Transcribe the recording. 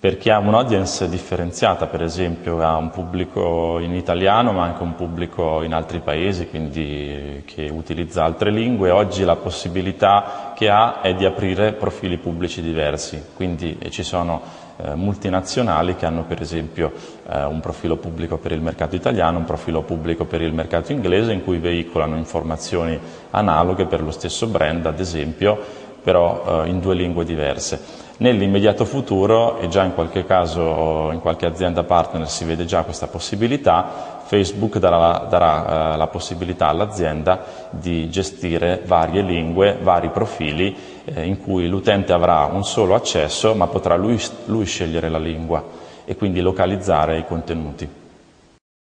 per chi ha un'audience differenziata, per esempio ha un pubblico in italiano ma anche un pubblico in altri paesi, quindi che utilizza altre lingue, oggi la possibilità che ha è di aprire profili pubblici diversi, quindi ci sono eh, multinazionali che hanno per esempio eh, un profilo pubblico per il mercato italiano, un profilo pubblico per il mercato inglese in cui veicolano informazioni analoghe per lo stesso brand ad esempio, però eh, in due lingue diverse. Nell'immediato futuro, e già in qualche caso, in qualche azienda partner si vede già questa possibilità, Facebook darà, darà eh, la possibilità all'azienda di gestire varie lingue, vari profili, eh, in cui l'utente avrà un solo accesso, ma potrà lui, lui scegliere la lingua e quindi localizzare i contenuti.